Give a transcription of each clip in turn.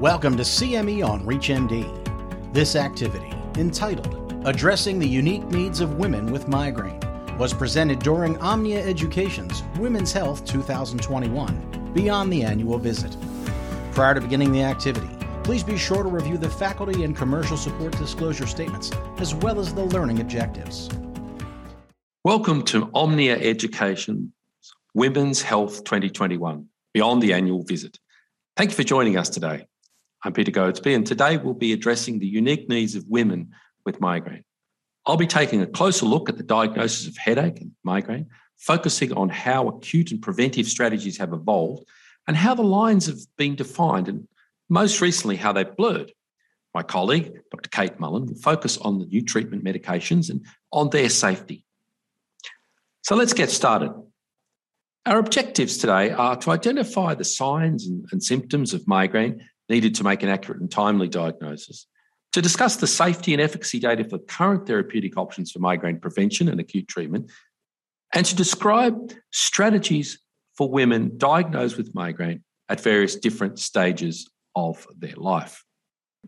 Welcome to CME on ReachMD. This activity, entitled Addressing the Unique Needs of Women with Migraine, was presented during Omnia Education's Women's Health 2021 Beyond the Annual Visit. Prior to beginning the activity, please be sure to review the faculty and commercial support disclosure statements, as well as the learning objectives. Welcome to Omnia Education's Women's Health 2021 Beyond the Annual Visit. Thank you for joining us today. I'm Peter Goadsby, and today we'll be addressing the unique needs of women with migraine. I'll be taking a closer look at the diagnosis of headache and migraine, focusing on how acute and preventive strategies have evolved and how the lines have been defined, and most recently, how they've blurred. My colleague, Dr. Kate Mullin, will focus on the new treatment medications and on their safety. So let's get started. Our objectives today are to identify the signs and, and symptoms of migraine needed to make an accurate and timely diagnosis, to discuss the safety and efficacy data for current therapeutic options for migraine prevention and acute treatment, and to describe strategies for women diagnosed with migraine at various different stages of their life.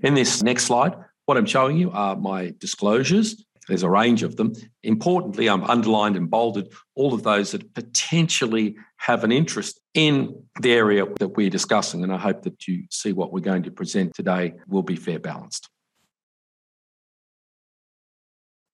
In this next slide, what I'm showing you are my disclosures. There's a range of them. Importantly, I'm underlined and bolded all of those that potentially have an interest in the area that we're discussing. And I hope that you see what we're going to present today will be fair balanced.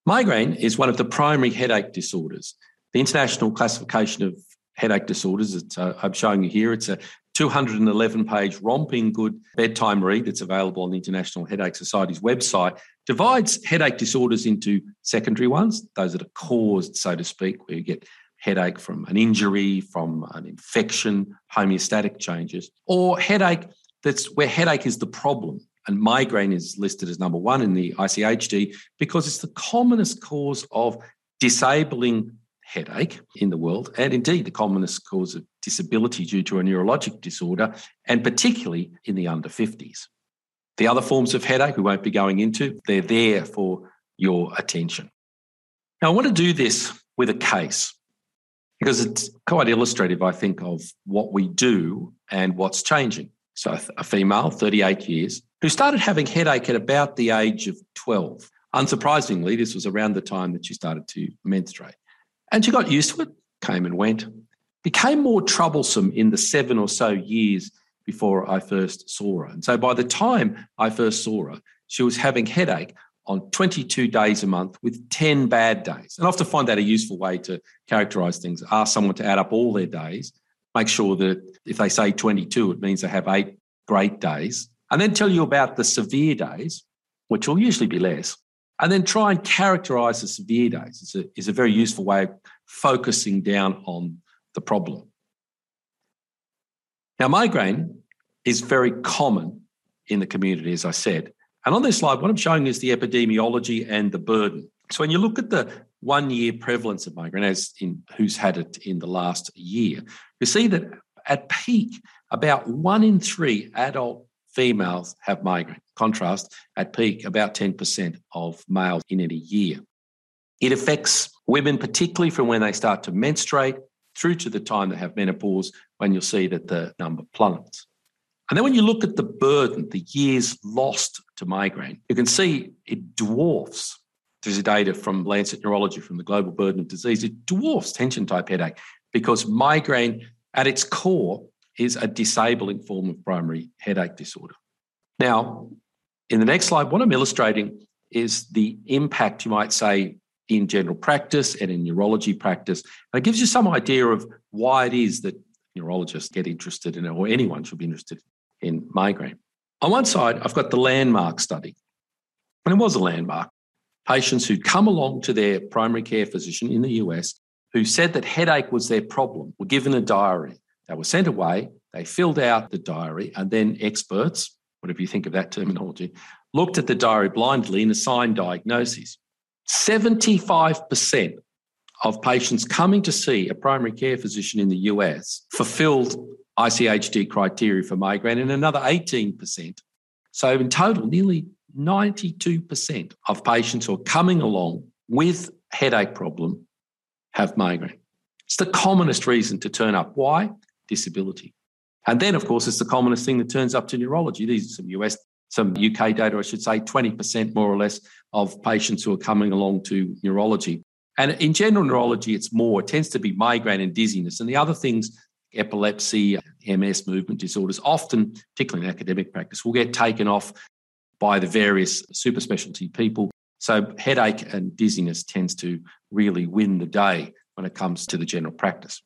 Migraine is one of the primary headache disorders. The International Classification of Headache Disorders, uh, I'm showing you here, it's a 211 page romping good bedtime read that's available on the International Headache Society's website, divides headache disorders into secondary ones, those that are caused, so to speak, where you get headache from an injury, from an infection, homeostatic changes, or headache that's where headache is the problem. And migraine is listed as number one in the ICHD because it's the commonest cause of disabling headache in the world, and indeed the commonest cause of disability due to a neurologic disorder, and particularly in the under 50s. The other forms of headache we won't be going into, they're there for your attention. Now, I want to do this with a case because it's quite illustrative, I think, of what we do and what's changing. So, a female, 38 years, who started having headache at about the age of 12. Unsurprisingly, this was around the time that she started to menstruate. And she got used to it, came and went, became more troublesome in the seven or so years before I first saw her. And so by the time I first saw her, she was having headache on 22 days a month with 10 bad days. And I often find that a useful way to characterize things. Ask someone to add up all their days, make sure that if they say 22, it means they have eight great days, and then tell you about the severe days, which will usually be less. And then try and characterize the severe days. It's a, it's a very useful way of focusing down on the problem. Now, migraine is very common in the community, as I said. And on this slide, what I'm showing is the epidemiology and the burden. So when you look at the one year prevalence of migraine, as in who's had it in the last year, you see that at peak, about one in three adult females have migraine. Contrast, at peak, about 10% of males in any year. It affects women, particularly from when they start to menstruate through to the time they have menopause, when you'll see that the number plummets. And then when you look at the burden, the years lost to migraine, you can see it dwarfs. There's data from Lancet Neurology from the global burden of disease. It dwarfs tension type headache because migraine at its core is a disabling form of primary headache disorder. Now, in the next slide, what I'm illustrating is the impact, you might say, in general practice and in neurology practice. And it gives you some idea of why it is that neurologists get interested in it, or anyone should be interested in migraine. On one side, I've got the landmark study. And it was a landmark. Patients who'd come along to their primary care physician in the US who said that headache was their problem were given a diary. They were sent away, they filled out the diary, and then experts, whatever you think of that terminology, looked at the diary blindly and assigned diagnoses. 75% of patients coming to see a primary care physician in the US fulfilled ICHD criteria for migraine and another 18%. So, in total, nearly 92% of patients who are coming along with headache problem have migraine. It's the commonest reason to turn up. Why? Disability. And then, of course, it's the commonest thing that turns up to neurology. These are some US, some UK data, I should say, 20% more or less of patients who are coming along to neurology. And in general neurology, it's more, it tends to be migraine and dizziness. And the other things, epilepsy, MS, movement disorders, often, particularly in academic practice, will get taken off by the various super specialty people. So headache and dizziness tends to really win the day when it comes to the general practice.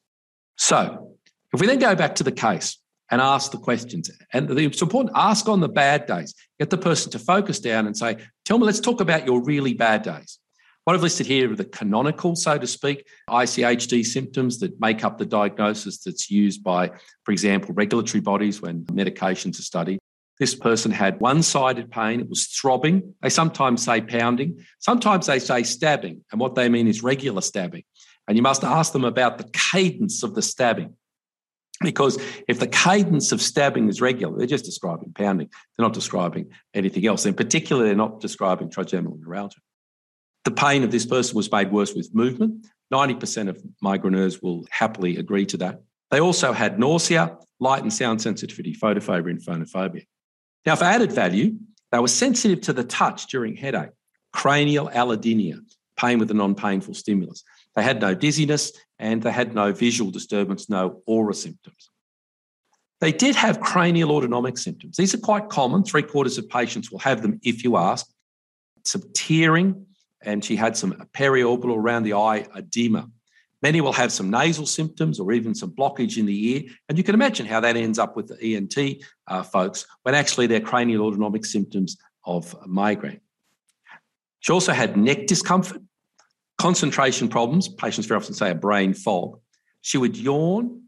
So if we then go back to the case, and ask the questions. And it's important, ask on the bad days. Get the person to focus down and say, tell me, let's talk about your really bad days. What I've listed here are the canonical, so to speak, ICHD symptoms that make up the diagnosis that's used by, for example, regulatory bodies when medications are studied. This person had one sided pain. It was throbbing. They sometimes say pounding. Sometimes they say stabbing. And what they mean is regular stabbing. And you must ask them about the cadence of the stabbing. Because if the cadence of stabbing is regular, they're just describing pounding. They're not describing anything else. In particular, they're not describing trigeminal neuralgia. The pain of this person was made worse with movement. 90% of migraineurs will happily agree to that. They also had nausea, light and sound sensitivity, photophobia, and phonophobia. Now, for added value, they were sensitive to the touch during headache, cranial allodynia, pain with a non painful stimulus. They had no dizziness and they had no visual disturbance, no aura symptoms. They did have cranial autonomic symptoms. These are quite common. Three quarters of patients will have them if you ask. Some tearing, and she had some periorbital around the eye edema. Many will have some nasal symptoms or even some blockage in the ear. And you can imagine how that ends up with the ENT uh, folks when actually they're cranial autonomic symptoms of migraine. She also had neck discomfort concentration problems, patients very often say a brain fog. She would yawn,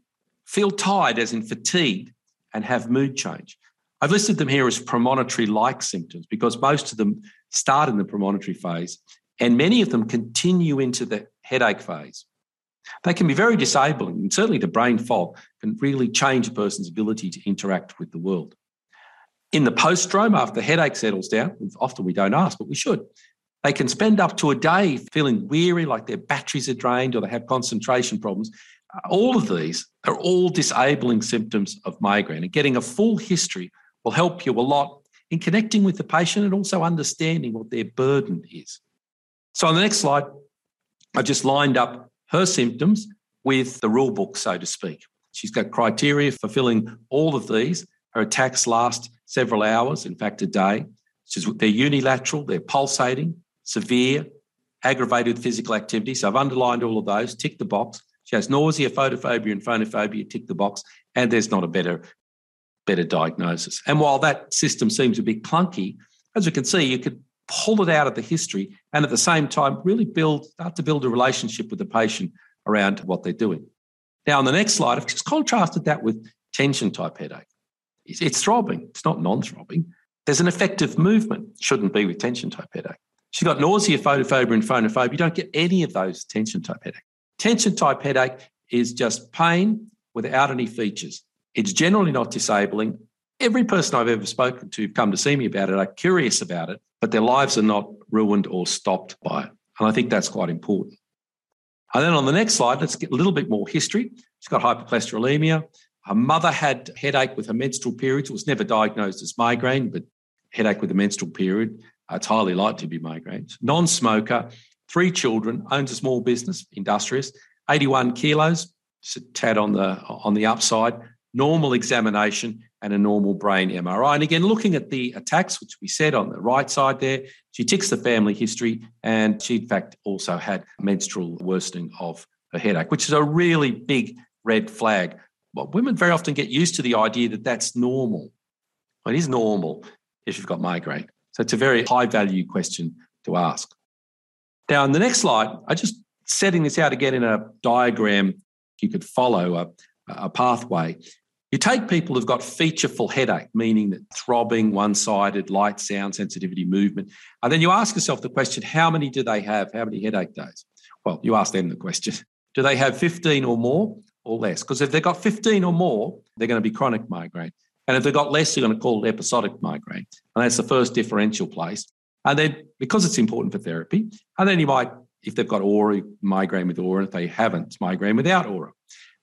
feel tired, as in fatigued, and have mood change. I've listed them here as premonitory like symptoms because most of them start in the premonitory phase and many of them continue into the headache phase. They can be very disabling, and certainly the brain fog can really change a person's ability to interact with the world. In the postdrome, after the headache settles down, often we don't ask, but we should, they can spend up to a day feeling weary, like their batteries are drained or they have concentration problems. Uh, all of these are all disabling symptoms of migraine, and getting a full history will help you a lot in connecting with the patient and also understanding what their burden is. So, on the next slide, I've just lined up her symptoms with the rule book, so to speak. She's got criteria fulfilling all of these. Her attacks last several hours, in fact, a day. They're unilateral, they're pulsating, severe, aggravated physical activity. So I've underlined all of those, tick the box. She has nausea, photophobia, and phonophobia, tick the box, and there's not a better, better diagnosis. And while that system seems a bit clunky, as you can see, you could pull it out of the history and at the same time really build, start to build a relationship with the patient around what they're doing. Now, on the next slide, I've just contrasted that with tension type headache. It's throbbing, it's not non throbbing. There's an effective movement, shouldn't be with tension type headache. She's got nausea, photophobia, and phonophobia. You don't get any of those tension type headache. Tension type headache is just pain without any features. It's generally not disabling. Every person I've ever spoken to who've come to see me about it are curious about it, but their lives are not ruined or stopped by it. And I think that's quite important. And then on the next slide, let's get a little bit more history. She's got hypercholesterolemia. Her mother had headache with her menstrual periods. It was never diagnosed as migraine, but headache with the menstrual period. It's highly likely to be migraines. Non smoker, three children, owns a small business, industrious, 81 kilos, tad on the, on the upside, normal examination, and a normal brain MRI. And again, looking at the attacks, which we said on the right side there, she ticks the family history, and she, in fact, also had menstrual worsening of her headache, which is a really big red flag. Well, women very often get used to the idea that that's normal. Well, it is normal if you've got migraine. So it's a very high value question to ask. Now, on the next slide, I just setting this out again in a diagram, you could follow a, a pathway. You take people who've got featureful headache, meaning that throbbing, one sided, light, sound sensitivity, movement. And then you ask yourself the question how many do they have? How many headache days? Well, you ask them the question do they have 15 or more or less? Because if they've got 15 or more, they're going to be chronic migraine. And if they've got less, you're going to call it episodic migraine. And that's the first differential place. And then because it's important for therapy, and then you might, if they've got aura, migraine with aura. If they haven't, migraine without aura.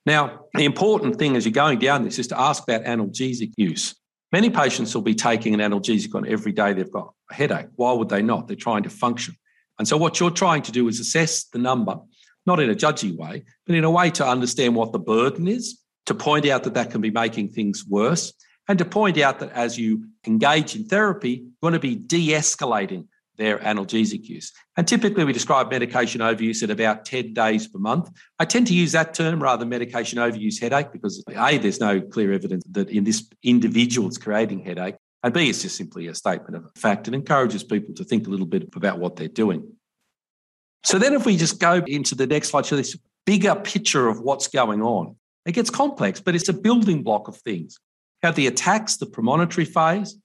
Now, the important thing as you're going down this is to ask about analgesic use. Many patients will be taking an analgesic on every day they've got a headache. Why would they not? They're trying to function. And so, what you're trying to do is assess the number, not in a judgy way, but in a way to understand what the burden is, to point out that that can be making things worse, and to point out that as you engage in therapy, you want to be de escalating their analgesic use. And typically, we describe medication overuse at about 10 days per month. I tend to use that term rather than medication overuse headache because A, there's no clear evidence that in this individual it's creating headache. And B, it's just simply a statement of fact and encourages people to think a little bit about what they're doing. So then, if we just go into the next slide, show this bigger picture of what's going on, it gets complex, but it's a building block of things. Have the attacks, the premonitory phase.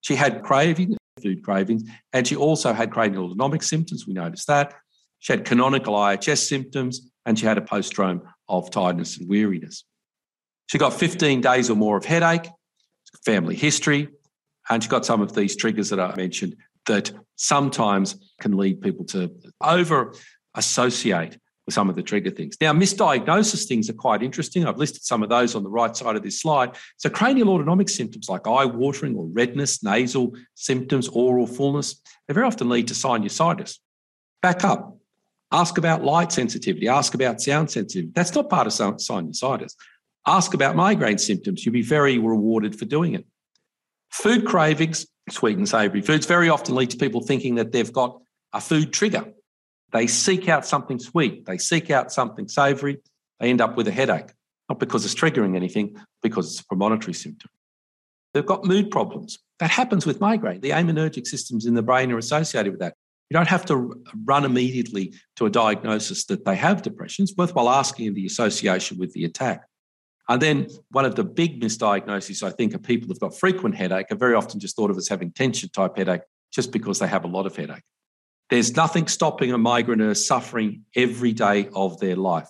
She had craving, food cravings. And she also had cranial autonomic symptoms. We noticed that. She had canonical IHS symptoms and she had a postdrome of tiredness and weariness. She got 15 days or more of headache, family history, and she got some of these triggers that I mentioned that sometimes can lead people to over associate some of the trigger things. Now, misdiagnosis things are quite interesting. I've listed some of those on the right side of this slide. So, cranial autonomic symptoms like eye watering or redness, nasal symptoms, oral fullness, they very often lead to sinusitis. Back up. Ask about light sensitivity. Ask about sound sensitivity. That's not part of sinusitis. Ask about migraine symptoms. You'll be very rewarded for doing it. Food cravings, sweet and savory foods, very often lead to people thinking that they've got a food trigger. They seek out something sweet, they seek out something savory, they end up with a headache, not because it's triggering anything, because it's a premonitory symptom. They've got mood problems. That happens with migraine. The aminergic systems in the brain are associated with that. You don't have to run immediately to a diagnosis that they have depression. It's worthwhile asking the association with the attack. And then one of the big misdiagnoses, I think, of people who've got frequent headache are very often just thought of as having tension type headache just because they have a lot of headache. There's nothing stopping a migraineur suffering every day of their life.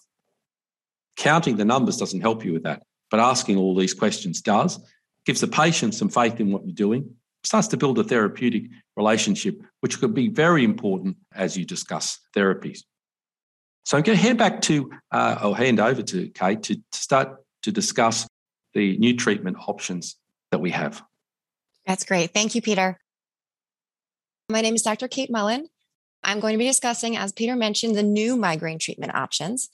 Counting the numbers doesn't help you with that, but asking all these questions does. Gives the patient some faith in what you're doing, starts to build a therapeutic relationship, which could be very important as you discuss therapies. So I'm going to hand back to, uh, I'll hand over to Kate to start to discuss the new treatment options that we have. That's great. Thank you, Peter. My name is Dr. Kate Mullin. I'm going to be discussing, as Peter mentioned, the new migraine treatment options.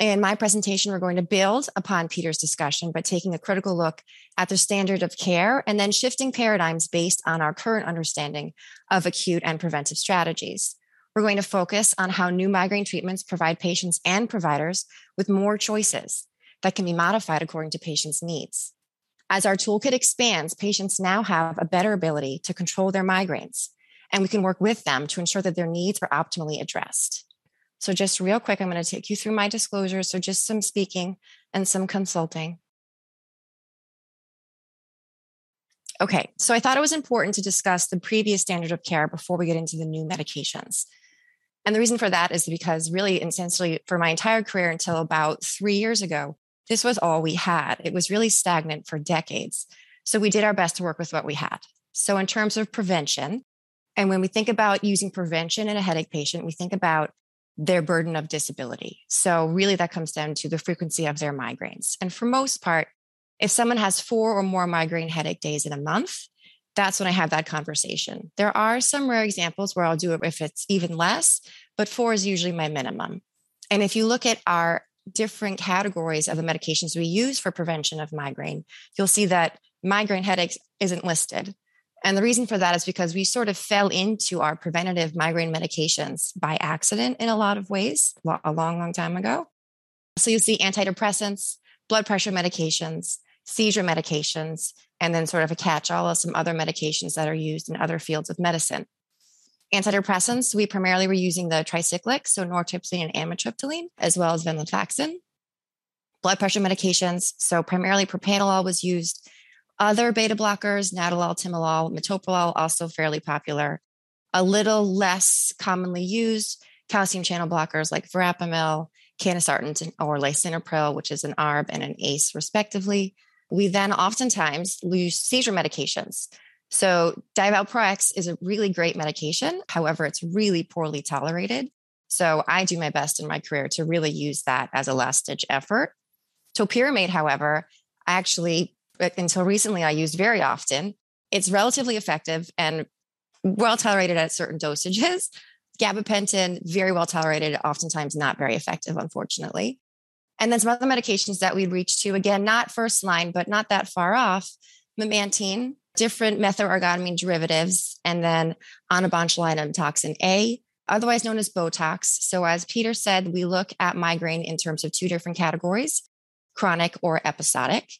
In my presentation, we're going to build upon Peter's discussion, but taking a critical look at the standard of care and then shifting paradigms based on our current understanding of acute and preventive strategies. We're going to focus on how new migraine treatments provide patients and providers with more choices that can be modified according to patients' needs. As our toolkit expands, patients now have a better ability to control their migraines and we can work with them to ensure that their needs are optimally addressed. So, just real quick, I'm going to take you through my disclosures. So, just some speaking and some consulting. Okay, so I thought it was important to discuss the previous standard of care before we get into the new medications. And the reason for that is because, really, essentially, for my entire career until about three years ago, this was all we had. It was really stagnant for decades. So, we did our best to work with what we had. So, in terms of prevention, and when we think about using prevention in a headache patient, we think about their burden of disability. So, really, that comes down to the frequency of their migraines. And for most part, if someone has four or more migraine headache days in a month, that's when I have that conversation. There are some rare examples where I'll do it if it's even less, but four is usually my minimum. And if you look at our different categories of the medications we use for prevention of migraine, you'll see that migraine headaches isn't listed. And the reason for that is because we sort of fell into our preventative migraine medications by accident in a lot of ways a long, long time ago. So you see antidepressants, blood pressure medications, seizure medications, and then sort of a catch all of some other medications that are used in other fields of medicine. Antidepressants, we primarily were using the tricyclics, so nortriptyline and amitriptyline, as well as venlafaxine. Blood pressure medications, so primarily propranolol was used other beta blockers, Nadolol, Timolol, Metoprolol, also fairly popular. A little less commonly used, calcium channel blockers like verapamil, candesartan, or lisinopril, which is an ARB and an ACE, respectively. We then oftentimes use seizure medications. So divalproex is a really great medication. However, it's really poorly tolerated. So I do my best in my career to really use that as a last ditch effort. Topiramate, however, I actually, uh, until recently, I used very often. It's relatively effective and well tolerated at certain dosages. Gabapentin, very well tolerated, oftentimes not very effective, unfortunately. And then some other medications that we reach to, again, not first line, but not that far off, memantine, different methylarginamine derivatives, and then onabotulinum toxin A, otherwise known as Botox. So, as Peter said, we look at migraine in terms of two different categories chronic or episodic.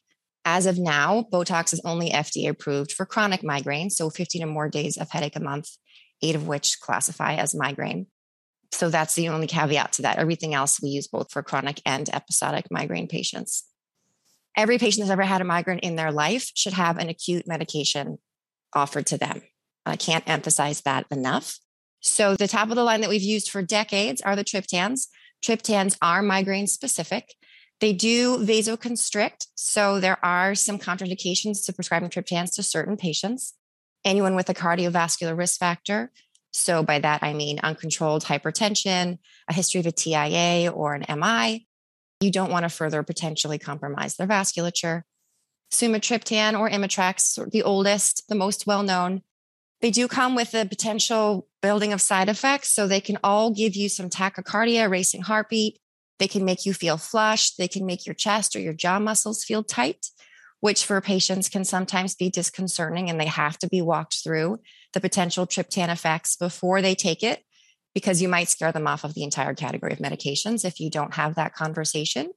As of now, Botox is only FDA approved for chronic migraine, so 15 or more days of headache a month, eight of which classify as migraine. So that's the only caveat to that. Everything else we use both for chronic and episodic migraine patients. Every patient that's ever had a migraine in their life should have an acute medication offered to them. I can't emphasize that enough. So, the top of the line that we've used for decades are the triptans. Triptans are migraine specific. They do vasoconstrict. So, there are some contraindications to prescribing triptans to certain patients. Anyone with a cardiovascular risk factor. So, by that, I mean uncontrolled hypertension, a history of a TIA or an MI. You don't want to further potentially compromise their vasculature. Sumatriptan or Imitrex, the oldest, the most well known, they do come with a potential building of side effects. So they can all give you some tachycardia, racing heartbeat. They can make you feel flushed. They can make your chest or your jaw muscles feel tight, which for patients can sometimes be disconcerting. And they have to be walked through the potential triptan effects before they take it, because you might scare them off of the entire category of medications if you don't have that conversation.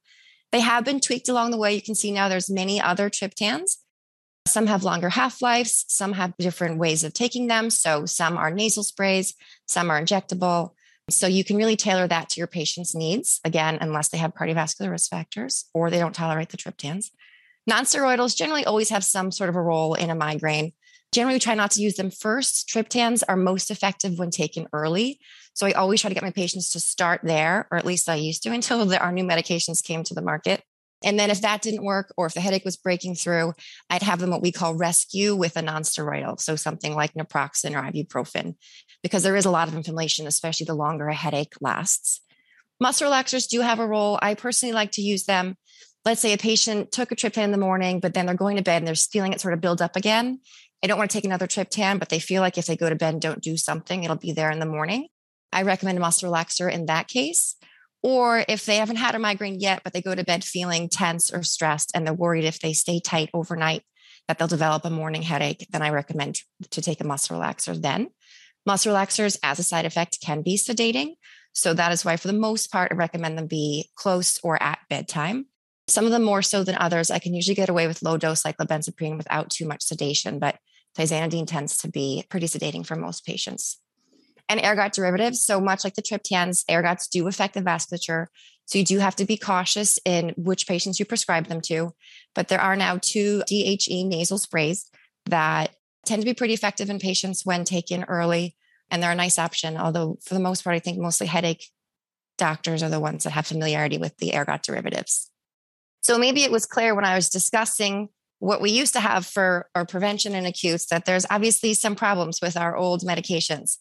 They have been tweaked along the way. You can see now there's many other triptans some have longer half lives, some have different ways of taking them. So some are nasal sprays, some are injectable. So you can really tailor that to your patient's needs, again, unless they have cardiovascular risk factors or they don't tolerate the triptans. Nonsteroidals generally always have some sort of a role in a migraine. Generally, we try not to use them first. Triptans are most effective when taken early. So I always try to get my patients to start there, or at least I used to until the, our new medications came to the market. And then if that didn't work, or if the headache was breaking through, I'd have them what we call rescue with a nonsteroidal. So something like naproxen or ibuprofen, because there is a lot of inflammation, especially the longer a headache lasts. Muscle relaxers do have a role. I personally like to use them. Let's say a patient took a triptan in the morning, but then they're going to bed and they're feeling it sort of build up again. I don't want to take another triptan, but they feel like if they go to bed and don't do something, it'll be there in the morning. I recommend a muscle relaxer in that case. Or if they haven't had a migraine yet, but they go to bed feeling tense or stressed and they're worried if they stay tight overnight that they'll develop a morning headache, then I recommend to take a muscle relaxer then. Muscle relaxers, as a side effect, can be sedating. So that is why, for the most part, I recommend them be close or at bedtime. Some of them more so than others. I can usually get away with low dose cyclobenzaprine without too much sedation, but tizanidine tends to be pretty sedating for most patients and ergot derivatives. So much like the triptans, ergots do affect the vasculature. So you do have to be cautious in which patients you prescribe them to. But there are now two DHE nasal sprays that tend to be pretty effective in patients when taken early. And they're a nice option. Although, for the most part, I think mostly headache doctors are the ones that have familiarity with the ergot derivatives. So maybe it was clear when I was discussing what we used to have for our prevention and acutes that there's obviously some problems with our old medications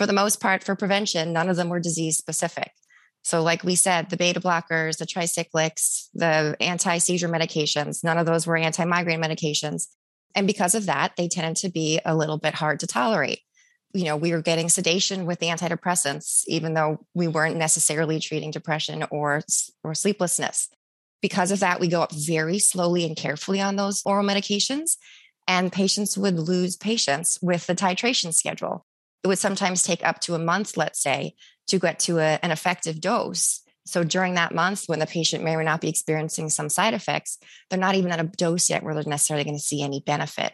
for the most part, for prevention, none of them were disease specific. So, like we said, the beta blockers, the tricyclics, the anti seizure medications, none of those were anti migraine medications. And because of that, they tended to be a little bit hard to tolerate. You know, we were getting sedation with the antidepressants, even though we weren't necessarily treating depression or, or sleeplessness. Because of that, we go up very slowly and carefully on those oral medications, and patients would lose patience with the titration schedule it would sometimes take up to a month, let's say, to get to a, an effective dose. So during that month, when the patient may or may not be experiencing some side effects, they're not even at a dose yet where they're necessarily going to see any benefit.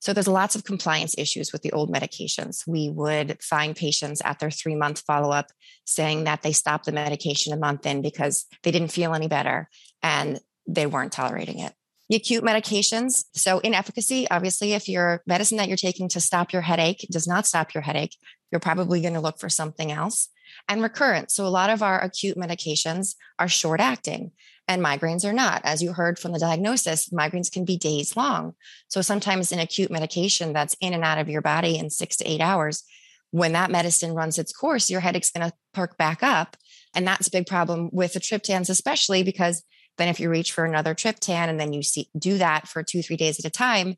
So there's lots of compliance issues with the old medications. We would find patients at their three month follow up saying that they stopped the medication a month in because they didn't feel any better and they weren't tolerating it acute medications. So, inefficacy, obviously, if your medicine that you're taking to stop your headache does not stop your headache, you're probably going to look for something else. And recurrent. So, a lot of our acute medications are short acting and migraines are not. As you heard from the diagnosis, migraines can be days long. So, sometimes an acute medication that's in and out of your body in six to eight hours, when that medicine runs its course, your headache's going to perk back up. And that's a big problem with the triptans, especially because Then if you reach for another triptan and then you see, do that for two, three days at a time,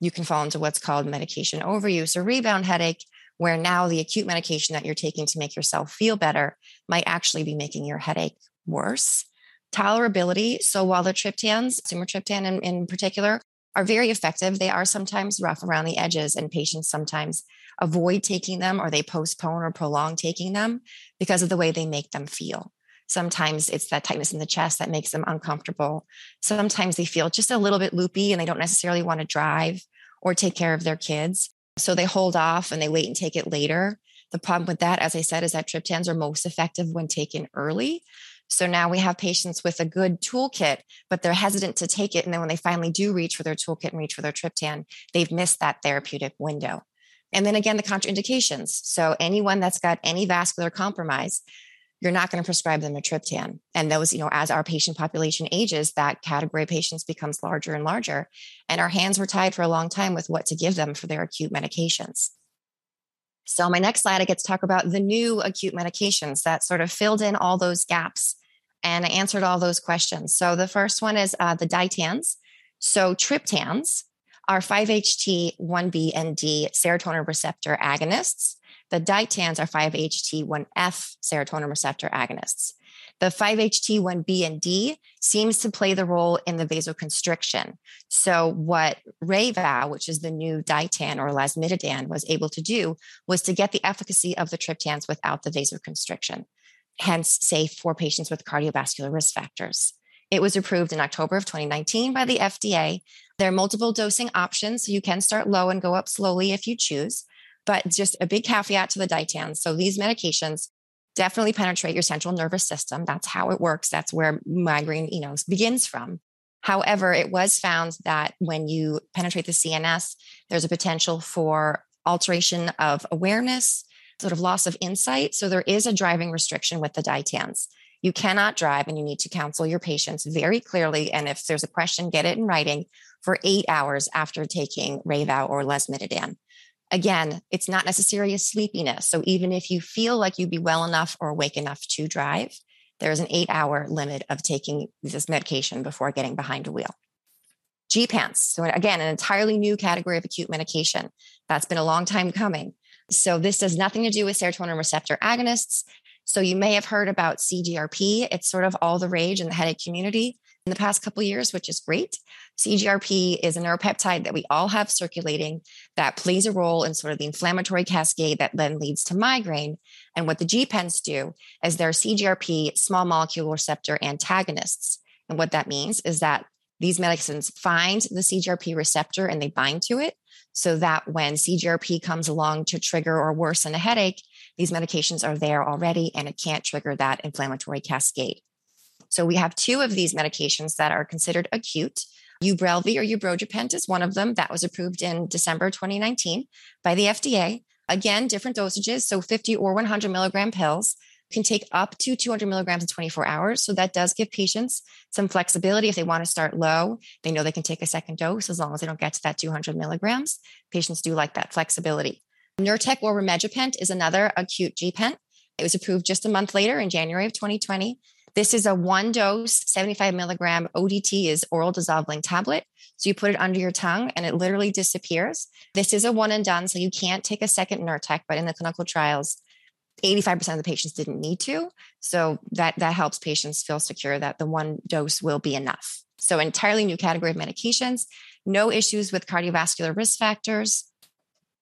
you can fall into what's called medication overuse or rebound headache, where now the acute medication that you're taking to make yourself feel better might actually be making your headache worse. Tolerability. So while the triptans, sumatriptan in, in particular, are very effective, they are sometimes rough around the edges, and patients sometimes avoid taking them or they postpone or prolong taking them because of the way they make them feel. Sometimes it's that tightness in the chest that makes them uncomfortable. Sometimes they feel just a little bit loopy and they don't necessarily want to drive or take care of their kids. So they hold off and they wait and take it later. The problem with that, as I said, is that triptans are most effective when taken early. So now we have patients with a good toolkit, but they're hesitant to take it. And then when they finally do reach for their toolkit and reach for their triptan, they've missed that therapeutic window. And then again, the contraindications. So anyone that's got any vascular compromise, you're not going to prescribe them a triptan. And those, you know, as our patient population ages, that category of patients becomes larger and larger. And our hands were tied for a long time with what to give them for their acute medications. So, my next slide, I get to talk about the new acute medications that sort of filled in all those gaps and I answered all those questions. So, the first one is uh, the ditans. So, triptans are 5-HT1B and D serotonin receptor agonists. The ditans are 5-HT1F serotonin receptor agonists. The 5-HT1B and D seems to play the role in the vasoconstriction. So what Reyvow, which is the new ditan or lasmiditan, was able to do was to get the efficacy of the triptans without the vasoconstriction, hence safe for patients with cardiovascular risk factors. It was approved in October of 2019 by the FDA. There are multiple dosing options, so you can start low and go up slowly if you choose. But just a big caveat to the ditans. So these medications definitely penetrate your central nervous system. That's how it works. That's where migraine, you know, begins from. However, it was found that when you penetrate the CNS, there's a potential for alteration of awareness, sort of loss of insight. So there is a driving restriction with the ditans. You cannot drive and you need to counsel your patients very clearly. And if there's a question, get it in writing for eight hours after taking Reyvow or Lasmiditan. Again, it's not necessarily a sleepiness. So even if you feel like you'd be well enough or awake enough to drive, there's an eight hour limit of taking this medication before getting behind a wheel. Gepants. So again, an entirely new category of acute medication. That's been a long time coming. So this does nothing to do with serotonin receptor agonists. So you may have heard about CGRP. It's sort of all the rage in the headache community in the past couple years, which is great. CGRP is a neuropeptide that we all have circulating that plays a role in sort of the inflammatory cascade that then leads to migraine. And what the gepants do is they're CGRP small molecule receptor antagonists. And what that means is that these medicines find the CGRP receptor and they bind to it so that when CGRP comes along to trigger or worsen a headache, these medications are there already and it can't trigger that inflammatory cascade. So we have two of these medications that are considered acute. Ubrelvy or ubrogepant is one of them that was approved in December 2019 by the FDA. Again, different dosages, so 50 or 100 milligram pills can take up to 200 milligrams in 24 hours. So that does give patients some flexibility. If they want to start low, they know they can take a second dose as long as they don't get to that 200 milligrams. Patients do like that flexibility. Nurtec or rimegepant is another acute gepant. It was approved just a month later in January of 2020. This is a one dose, 75 milligram ODT is oral dissolving tablet. So you put it under your tongue and it literally disappears. This is a one and done. So you can't take a second Nurtec, but in the clinical trials, 85% of the patients didn't need to. So that, that helps patients feel secure that the one dose will be enough. So entirely new category of medications, no issues with cardiovascular risk factors.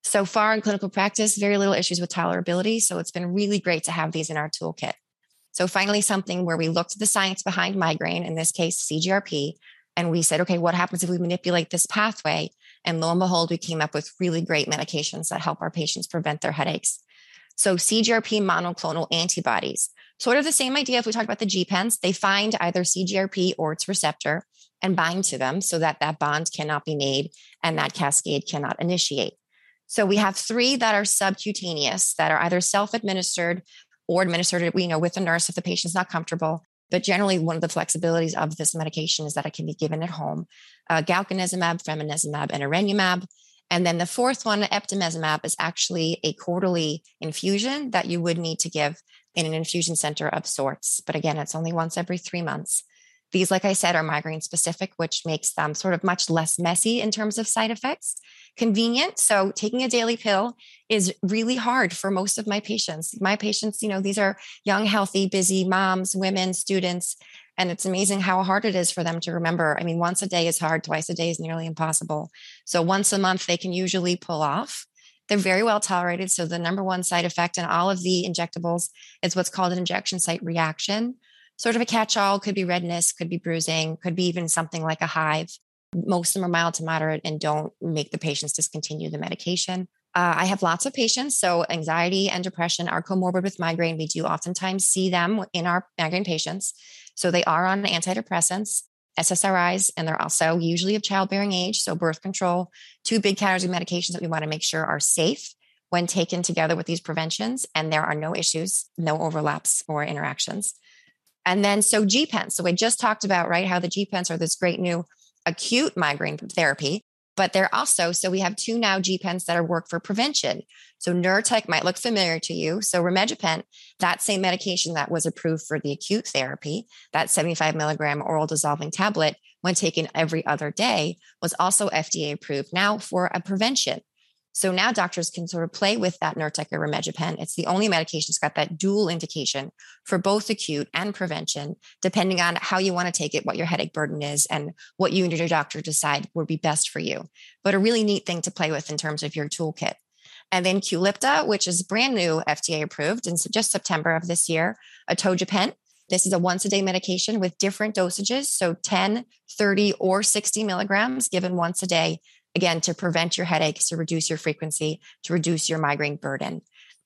So far in clinical practice, very little issues with tolerability. So it's been really great to have these in our toolkit. So finally, something where we looked at the science behind migraine, in this case, CGRP, and we said, okay, what happens if we manipulate this pathway? And lo and behold, we came up with really great medications that help our patients prevent their headaches. So CGRP monoclonal antibodies, sort of the same idea if we talk about the gepants, they find either CGRP or its receptor and bind to them so that that bond cannot be made and that cascade cannot initiate. So we have three that are subcutaneous that are either self-administered or administered, you know, with a nurse if the patient's not comfortable. But generally, one of the flexibilities of this medication is that it can be given at home. Uh, galcanezumab, fremanezumab, and erenumab. And then the fourth one, eptinezumab, is actually a quarterly infusion that you would need to give in an infusion center of sorts. But again, it's only once every three months. These, like I said, are migraine specific, which makes them sort of much less messy in terms of side effects. Convenient. So, taking a daily pill is really hard for most of my patients. My patients, you know, these are young, healthy, busy moms, women, students. And it's amazing how hard it is for them to remember. I mean, once a day is hard, twice a day is nearly impossible. So, once a month, they can usually pull off. They're very well tolerated. So, the number one side effect in all of the injectables is what's called an injection site reaction sort of a catch all, could be redness, could be bruising, could be even something like a hive. Most of them are mild to moderate and don't make the patients discontinue the medication. Uh, I have lots of patients. So, anxiety and depression are comorbid with migraine. We do oftentimes see them in our migraine patients. So, they are on antidepressants, SSRIs, and they're also usually of childbearing age. So, birth control, two big categories of medications that we want to make sure are safe when taken together with these preventions. And there are no issues, no overlaps or interactions. And then so gepants. So I just talked about, right, how the gepants are this great new acute migraine therapy, but they're also, so we have two now gepants that are work for prevention. So Nurtec might look familiar to you. So Rimegepant, that same medication that was approved for the acute therapy, that 75 milligram oral dissolving tablet, when taken every other day, was also FDA approved now for a prevention. So now doctors can sort of play with that Nurtec or Rimegepant. It's the only medication that's got that dual indication for both acute and prevention, depending on how you want to take it, what your headache burden is, and what you and your doctor decide would be best for you. But a really neat thing to play with in terms of your toolkit. And then Qulipta, which is brand new FDA approved in just September of this year, atogepant. This is a once a day medication with different dosages. So 10, 30, or 60 milligrams given once a day again, to prevent your headaches, to reduce your frequency, to reduce your migraine burden.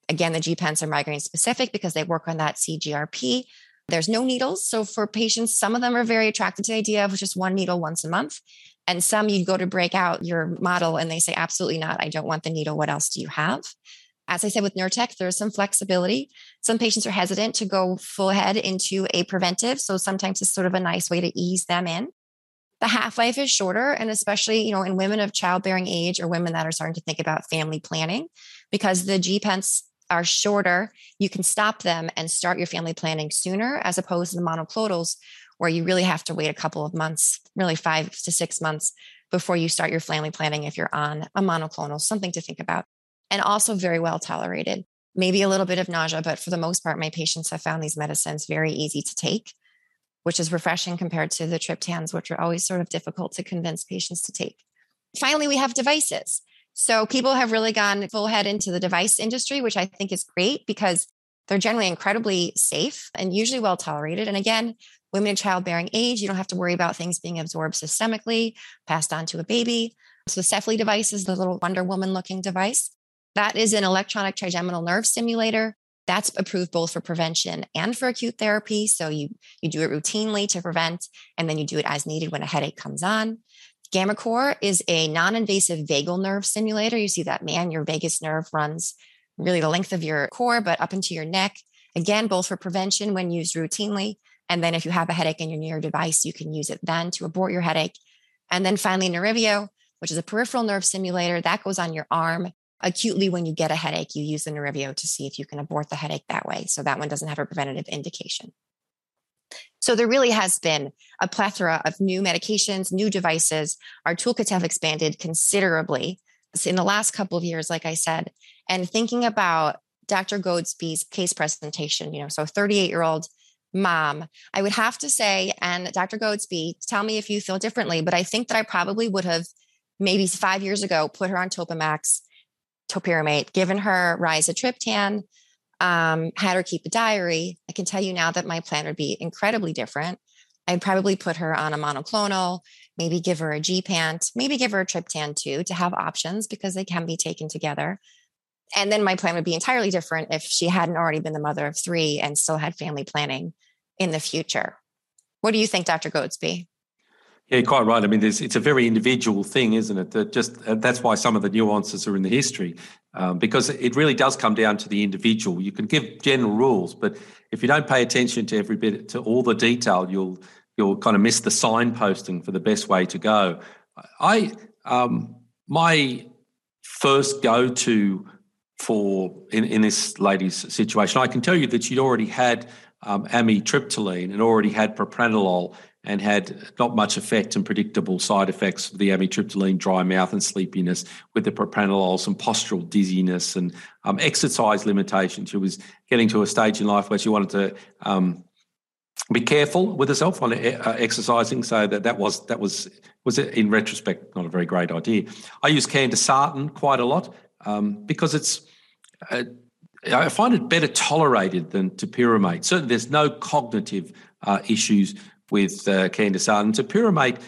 Again, the gepants are migraine specific because they work on that CGRP. There's no needles. So for patients, some of them are very attracted to the idea of just one needle once a month. And some you go to break out your model and they say, absolutely not. I don't want the needle. What else do you have? As I said with Nurtec, there's some flexibility. Some patients are hesitant to go full head into a preventive. So sometimes it's sort of a nice way to ease them in the half life is shorter and especially you know in women of childbearing age or women that are starting to think about family planning because the gepants are shorter you can stop them and start your family planning sooner as opposed to the monoclonals where you really have to wait a couple of months really five to six months before you start your family planning if you're on a monoclonal something to think about. And also very well tolerated. Maybe a little bit of nausea but for the most part my patients have found these medicines very easy to take which is refreshing compared to the triptans, which are always sort of difficult to convince patients to take. Finally, we have devices. So people have really gone full head into the device industry, which I think is great because they're generally incredibly safe and usually well tolerated. And again, women in childbearing age, you don't have to worry about things being absorbed systemically, passed on to a baby. So the Cefaly device is the little Wonder Woman looking device. That is an electronic trigeminal nerve stimulator that's approved both for prevention and for acute therapy. So you you do it routinely to prevent, and then you do it as needed when a headache comes on. GammaCore is a non-invasive vagal nerve stimulator. You see that man, your vagus nerve runs really the length of your core, but up into your neck. Again, both for prevention when used routinely. And then if you have a headache and you're near a device, you can use it then to abort your headache. And then finally, Nerivio, which is a peripheral nerve stimulator that goes on your arm acutely when you get a headache, you use the Nerivio to see if you can abort the headache that way. So that one doesn't have a preventative indication. So there really has been a plethora of new medications, new devices. Our toolkits have expanded considerably in the last couple of years, like I said. And thinking about Dr. Goadsby's case presentation, you know, so 38 year old mom, I would have to say, and Dr. Goadsby, tell me if you feel differently, but I think that I probably would have maybe five years ago put her on Topamax topiramate, given her rizatriptan, um, had her keep a diary, I can tell you now that my plan would be incredibly different. I'd probably put her on a monoclonal, maybe give her a gepant, maybe give her a triptan too to have options because they can be taken together. And then my plan would be entirely different if she hadn't already been the mother of three and still had family planning in the future. What do you think, Dr. Goadsby? Yeah, quite right. I mean, it's a very individual thing, isn't it? That just uh, that's why some of the nuances are in the history, um, because it really does come down to the individual. You can give general rules, but if you don't pay attention to every bit to all the detail, you'll you'll kind of miss the signposting for the best way to go. I um, my first go to for in, in this lady's situation, I can tell you that she'd already had um, amitriptyline and already had propranolol and had not much effect and predictable side effects of the amitriptyline, dry mouth and sleepiness with the propranolol, some postural dizziness and um, exercise limitations. She was getting to a stage in life where she wanted to um, be careful with herself on uh, exercising. So that that was that was was in retrospect not a very great idea. I use candesartan quite a lot um, because it's. Uh, I find it better tolerated than topiramate. Certainly, there's no cognitive uh, issues with uh, candesartan. Topiramate,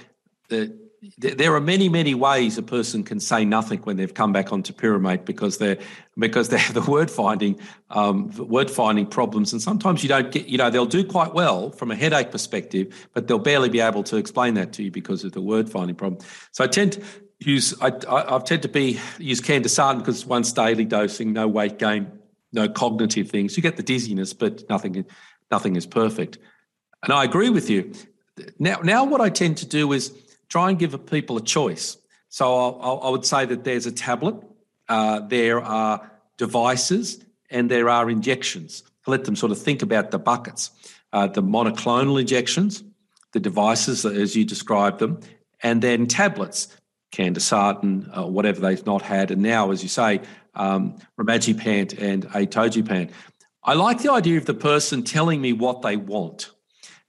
the, there are many, many ways a person can say nothing when they've come back on topiramate because they're because they have the word finding um, word finding problems, and sometimes you don't get you know they'll do quite well from a headache perspective, but they'll barely be able to explain that to you because of the word finding problem. So I tend to use I, I, I tend to be use candesartan because it's once daily dosing, no weight gain, no cognitive things. You get the dizziness, but nothing nothing is perfect. And I agree with you. Now, now what I tend to do is try and give people a choice. So I'll, i would say that there's a tablet, uh, there are devices, and there are injections. I let them sort of think about the buckets. Uh, the monoclonal injections, the devices as you described them, and then tablets, candesartan, uh, whatever they've not had, and now, as you say, um, rimegepant and atogepant. I like the idea of the person telling me what they want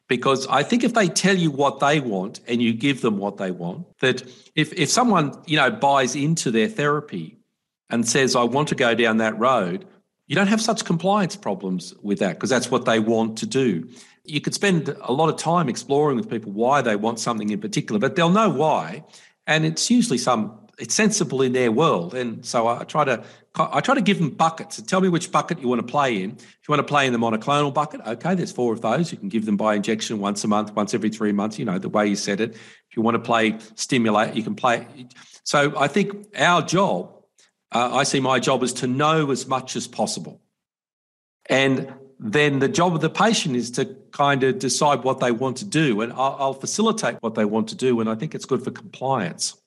because I think if they tell you what they want and you give them what they want, that if, if someone, you know, buys into their therapy and says, I want to go down that road, you don't have such compliance problems with that because that's what they want to do. You could spend a lot of time exploring with people why they want something in particular, but they'll know why. And it's usually some it's sensible in their world. And so I try to I try to give them buckets. Tell me which bucket you want to play in. If you want to play in the monoclonal bucket, okay, there's four of those. You can give them by injection once a month, once every three months, you know, the way you said it. If you want to play stimulate, you can play. So I think our job, uh, I see my job is to know as much as possible. And then the job of the patient is to kind of decide what they want to do. And I'll, I'll facilitate what they want to do. And I think it's good for compliance.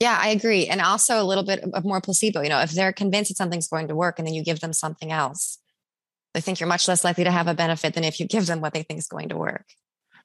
Yeah, I agree. And also a little bit of more placebo. You know, if they're convinced that something's going to work and then you give them something else, I think you're much less likely to have a benefit than if you give them what they think is going to work.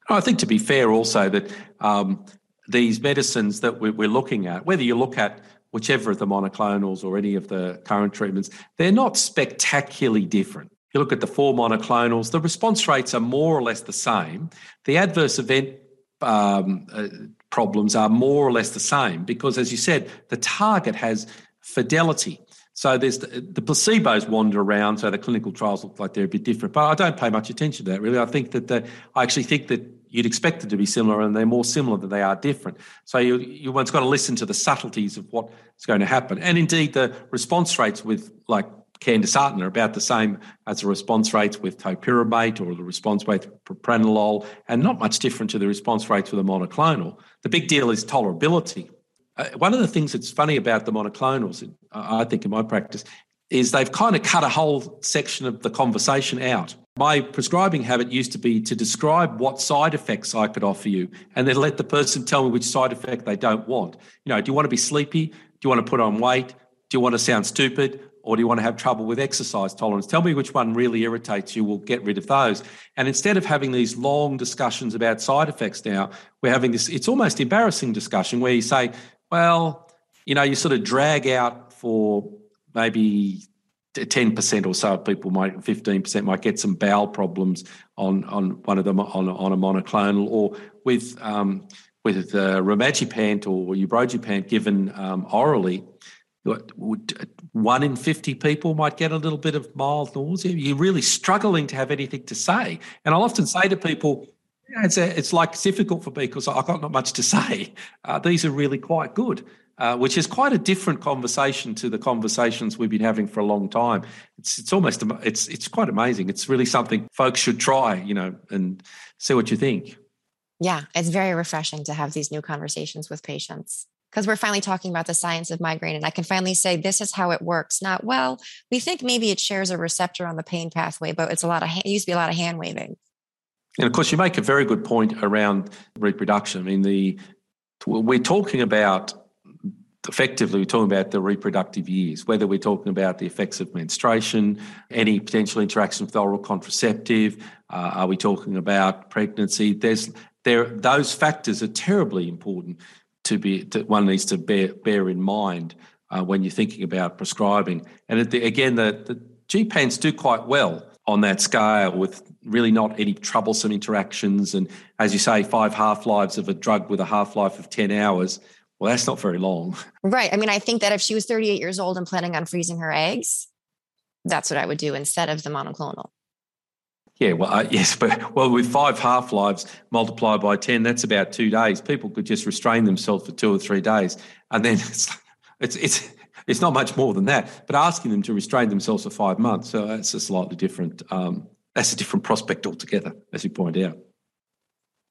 I think to be fair, also that um, these medicines that we're looking at, whether you look at whichever of the monoclonals or any of the current treatments, they're not spectacularly different. If You look at the four monoclonals, the response rates are more or less the same. The adverse event um, uh, problems are more or less the same because, as you said, the target has fidelity. So there's the, the, placebos wander around, so the clinical trials look like they're a bit different. But I don't pay much attention to that really. I think that the, I actually think that you'd expect them to be similar, and they're more similar than they are different. So you you one's got to listen to the subtleties of what's going to happen, and indeed the response rates with like candesartan are about the same as the response rates with topiramate or the response rate with propranolol, and not much different to the response rates with a monoclonal. The big deal is tolerability. Uh, one of the things that's funny about the monoclonals, I think in my practice, is they've kind of cut a whole section of the conversation out. My prescribing habit used to be to describe what side effects I could offer you and then let the person tell me which side effect they don't want. You know, do you want to be sleepy? Do you want to put on weight? Do you want to sound stupid? Or do you want to have trouble with exercise tolerance? Tell me which one really irritates you. We'll get rid of those. And instead of having these long discussions about side effects now, we're having this, it's almost embarrassing discussion where you say, well, you know, you sort of drag out for maybe 10% or so of people might 15% might get some bowel problems on on one of them on, on a monoclonal or with um, with uh, rimegepant or ubrogepant given um, orally one in 50 people might get a little bit of mild nausea. You're really struggling to have anything to say. And I'll often say to people, it's, a, it's like it's difficult for me because I've got not much to say. Uh, these are really quite good, uh, which is quite a different conversation to the conversations we've been having for a long time. It's, it's almost, it's, it's quite amazing. It's really something folks should try, you know, and see what you think. Yeah, it's very refreshing to have these new conversations with patients because we're finally talking about the science of migraine and i can finally say this is how it works. Not well we think maybe it shares a receptor on the pain pathway but it's a lot of it used to be a lot of hand waving. And of course you make a very good point around reproduction. I mean the we're talking about effectively we're talking about the reproductive years, whether we're talking about the effects of menstruation, any potential interaction with oral contraceptive, uh, are we talking about pregnancy? There's there those factors are terribly important to be that one needs to bear bear in mind uh, when you're thinking about prescribing. And the, again, the, the gepants do quite well on that scale with really not any troublesome interactions. And as you say, five half lives of a drug with a half life of 10 hours. Well, that's not very long. Right. I mean, I think that if she was 38 years old and planning on freezing her eggs, that's what I would do instead of the monoclonal. Yeah, well, uh, yes, but well, with five half lives multiplied by 10, that's about two days. People could just restrain themselves for two or three days. And then it's, it's, it's, it's not much more than that. But asking them to restrain themselves for five months, so that's a slightly different, um, that's a different prospect altogether, as you point out.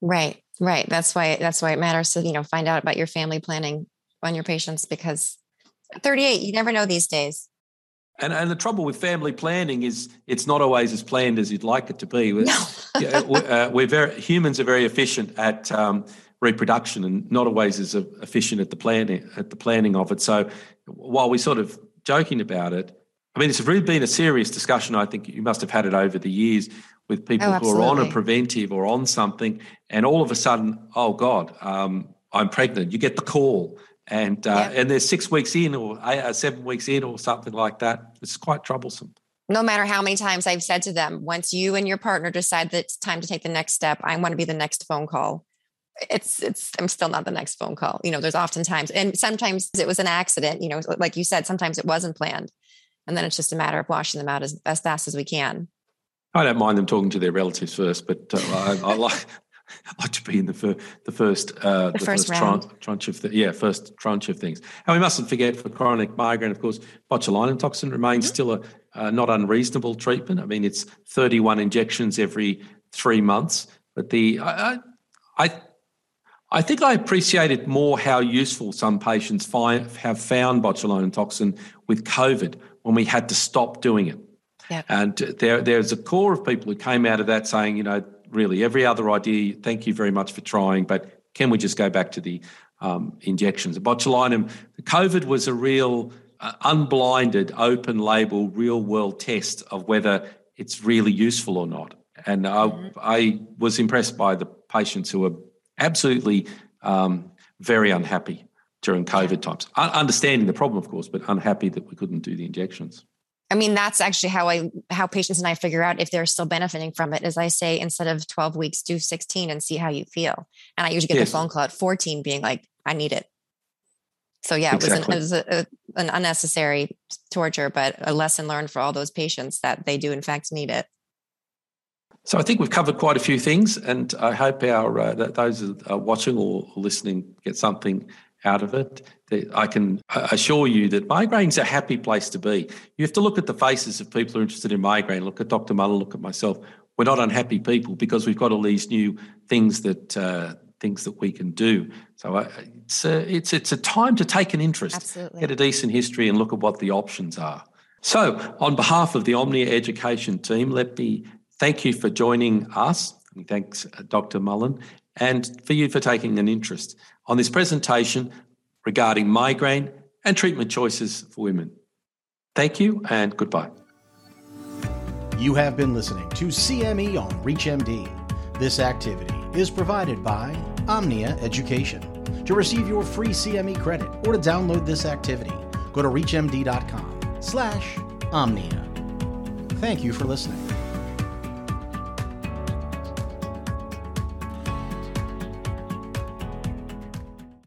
Right, right. That's why that's why it matters to you know find out about your family planning on your patients because 38, you never know these days. And, and the trouble with family planning is it's not always as planned as you'd like it to be. No. uh, we're very humans are very efficient at um, reproduction and not always as efficient at the planning at the planning of it. So while we're sort of joking about it, I mean it's really been a serious discussion. I think you must have had it over the years with people oh, who are on a preventive or on something, and all of a sudden, oh God, um, I'm pregnant. You get the call and uh, and they're six weeks in or eight, uh, seven weeks in or something like that. It's quite troublesome. No matter how many times I've said to them, once you and your partner decide that it's time to take the next step, I want to be the next phone call. It's it's I'm still not the next phone call. You know, there's oftentimes and sometimes it was an accident. You know, like you said, sometimes it wasn't planned, and then it's just a matter of washing them out as, as fast as we can. I don't mind them talking to their relatives first, but uh, I, I, like like to be in the, fir- the first uh, the, the, first, first tran- tranche of the, yeah first tranche of things. And we mustn't forget for chronic migraine, of course, botulinum toxin remains mm-hmm. still a uh, not unreasonable treatment. I mean, it's 31 injections every three months. But the I, I I think I appreciated more how useful some patients find have found botulinum toxin with COVID when we had to stop doing it. Yep. And there, there's a core of people who came out of that saying, you know, really every other idea, thank you very much for trying, but can we just go back to the um, injections? The botulinum, COVID was a real uh, unblinded, open label, real world test of whether it's really useful or not. And mm-hmm. I, I, was impressed by the patients who were absolutely um, very unhappy during COVID times, understanding the problem, of course, but unhappy that we couldn't do the injections. I mean, that's actually how I how patients and I figure out if they're still benefiting from it. Is I say instead of 12 weeks, do 16 and see how you feel. And I usually get yes. the phone call at 14 being like, I need it. So yeah, it was, an, it was a, an unnecessary torture, but a lesson learned for all those patients that they do in fact need it. So I think we've covered quite a few things, and I hope our uh, those are watching or listening get something out of it. I can assure you that migraine's a happy place to be. You have to look at the faces of people who are interested in migraine. Look at Dr. Mullin, look at myself. We're not unhappy people because we've got all these new things that uh, things that we can do. So uh, it's a, it's it's a time to take an interest, Absolutely. get a decent history, and look at what the options are. So, on behalf of the Omnia Education team, let me thank you for joining us. Thanks, uh, Dr. Mullin, and for you for taking an interest on this presentation regarding migraine and treatment choices for women. Thank you and goodbye. You have been listening to CME on ReachMD. This activity is provided by Omnia Education. To receive your free CME credit or to download this activity, go to reachmd.com slash omnia. Thank you for listening.